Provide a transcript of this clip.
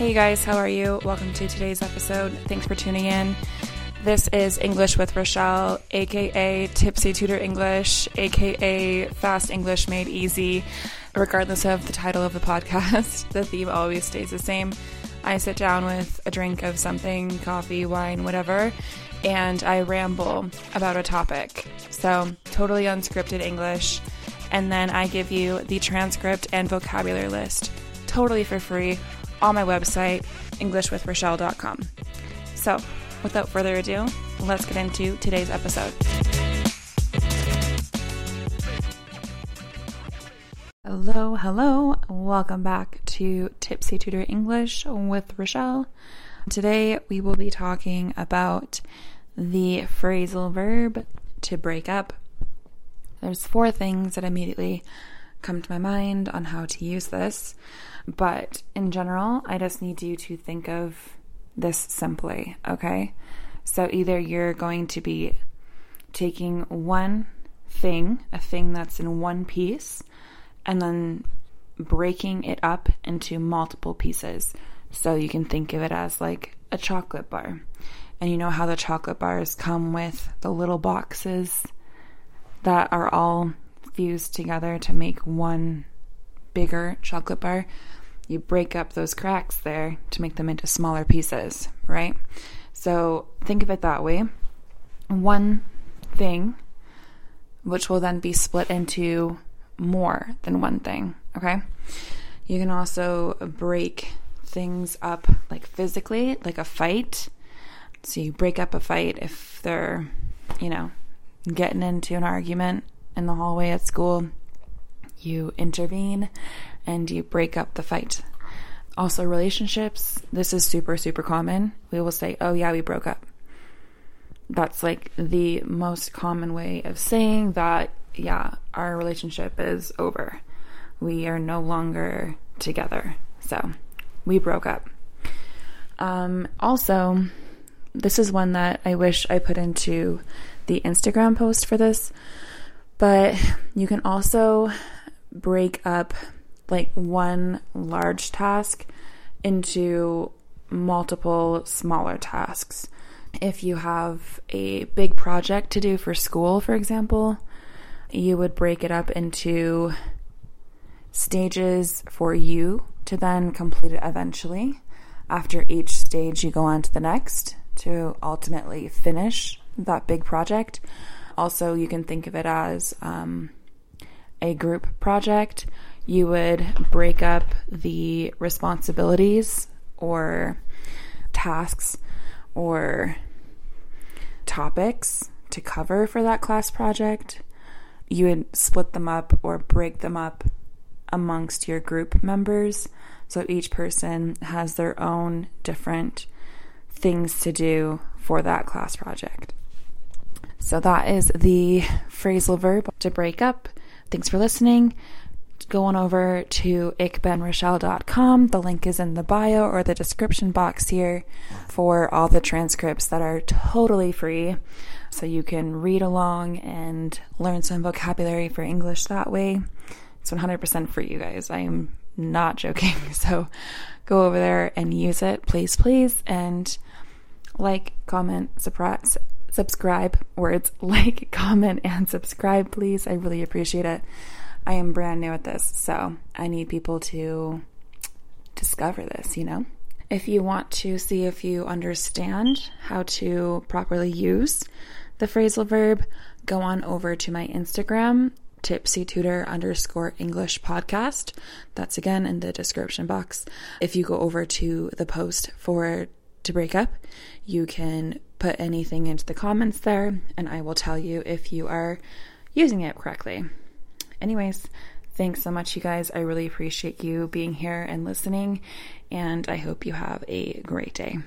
Hey guys, how are you? Welcome to today's episode. Thanks for tuning in. This is English with Rachelle, aka Tipsy Tutor English, aka Fast English Made Easy. Regardless of the title of the podcast, the theme always stays the same. I sit down with a drink of something coffee, wine, whatever and I ramble about a topic. So, totally unscripted English. And then I give you the transcript and vocabulary list totally for free on my website, EnglishWithRachelle.com. So, without further ado, let's get into today's episode. Hello, hello. Welcome back to Tipsy Tutor English with Rachelle. Today we will be talking about the phrasal verb to break up. There's four things that immediately come to my mind on how to use this, but in general, I just need you to think of this simply, okay? So either you're going to be taking one thing, a thing that's in one piece, and then breaking it up into multiple pieces. So you can think of it as like a chocolate bar. And you know how the chocolate bars come with the little boxes that are all fused together to make one bigger chocolate bar? You break up those cracks there to make them into smaller pieces, right? So think of it that way. One thing, which will then be split into more than one thing, okay? You can also break things up like physically, like a fight so you break up a fight if they're, you know, getting into an argument in the hallway at school. You intervene and you break up the fight. Also, relationships, this is super, super common. We will say, oh, yeah, we broke up. That's like the most common way of saying that, yeah, our relationship is over. We are no longer together. So, we broke up. Um, also, this is one that I wish I put into the Instagram post for this, but you can also break up like one large task into multiple smaller tasks. If you have a big project to do for school, for example, you would break it up into stages for you to then complete it eventually. After each stage, you go on to the next to ultimately finish that big project. Also, you can think of it as um, a group project. You would break up the responsibilities or tasks or topics to cover for that class project. You would split them up or break them up amongst your group members. So each person has their own different things to do for that class project. So that is the phrasal verb to break up. Thanks for listening. Go on over to ikbenrachelle.com. The link is in the bio or the description box here for all the transcripts that are totally free. So you can read along and learn some vocabulary for English that way. It's 100% free, you guys. I am not joking. So go over there and use it, please, please. And like, comment, surprise, subscribe. Words like, comment, and subscribe, please. I really appreciate it. I am brand new at this, so I need people to discover this, you know? If you want to see if you understand how to properly use the phrasal verb, go on over to my Instagram, tipsy tutor underscore English podcast. That's again in the description box. If you go over to the post for to break up, you can put anything into the comments there, and I will tell you if you are using it correctly. Anyways, thanks so much, you guys. I really appreciate you being here and listening, and I hope you have a great day.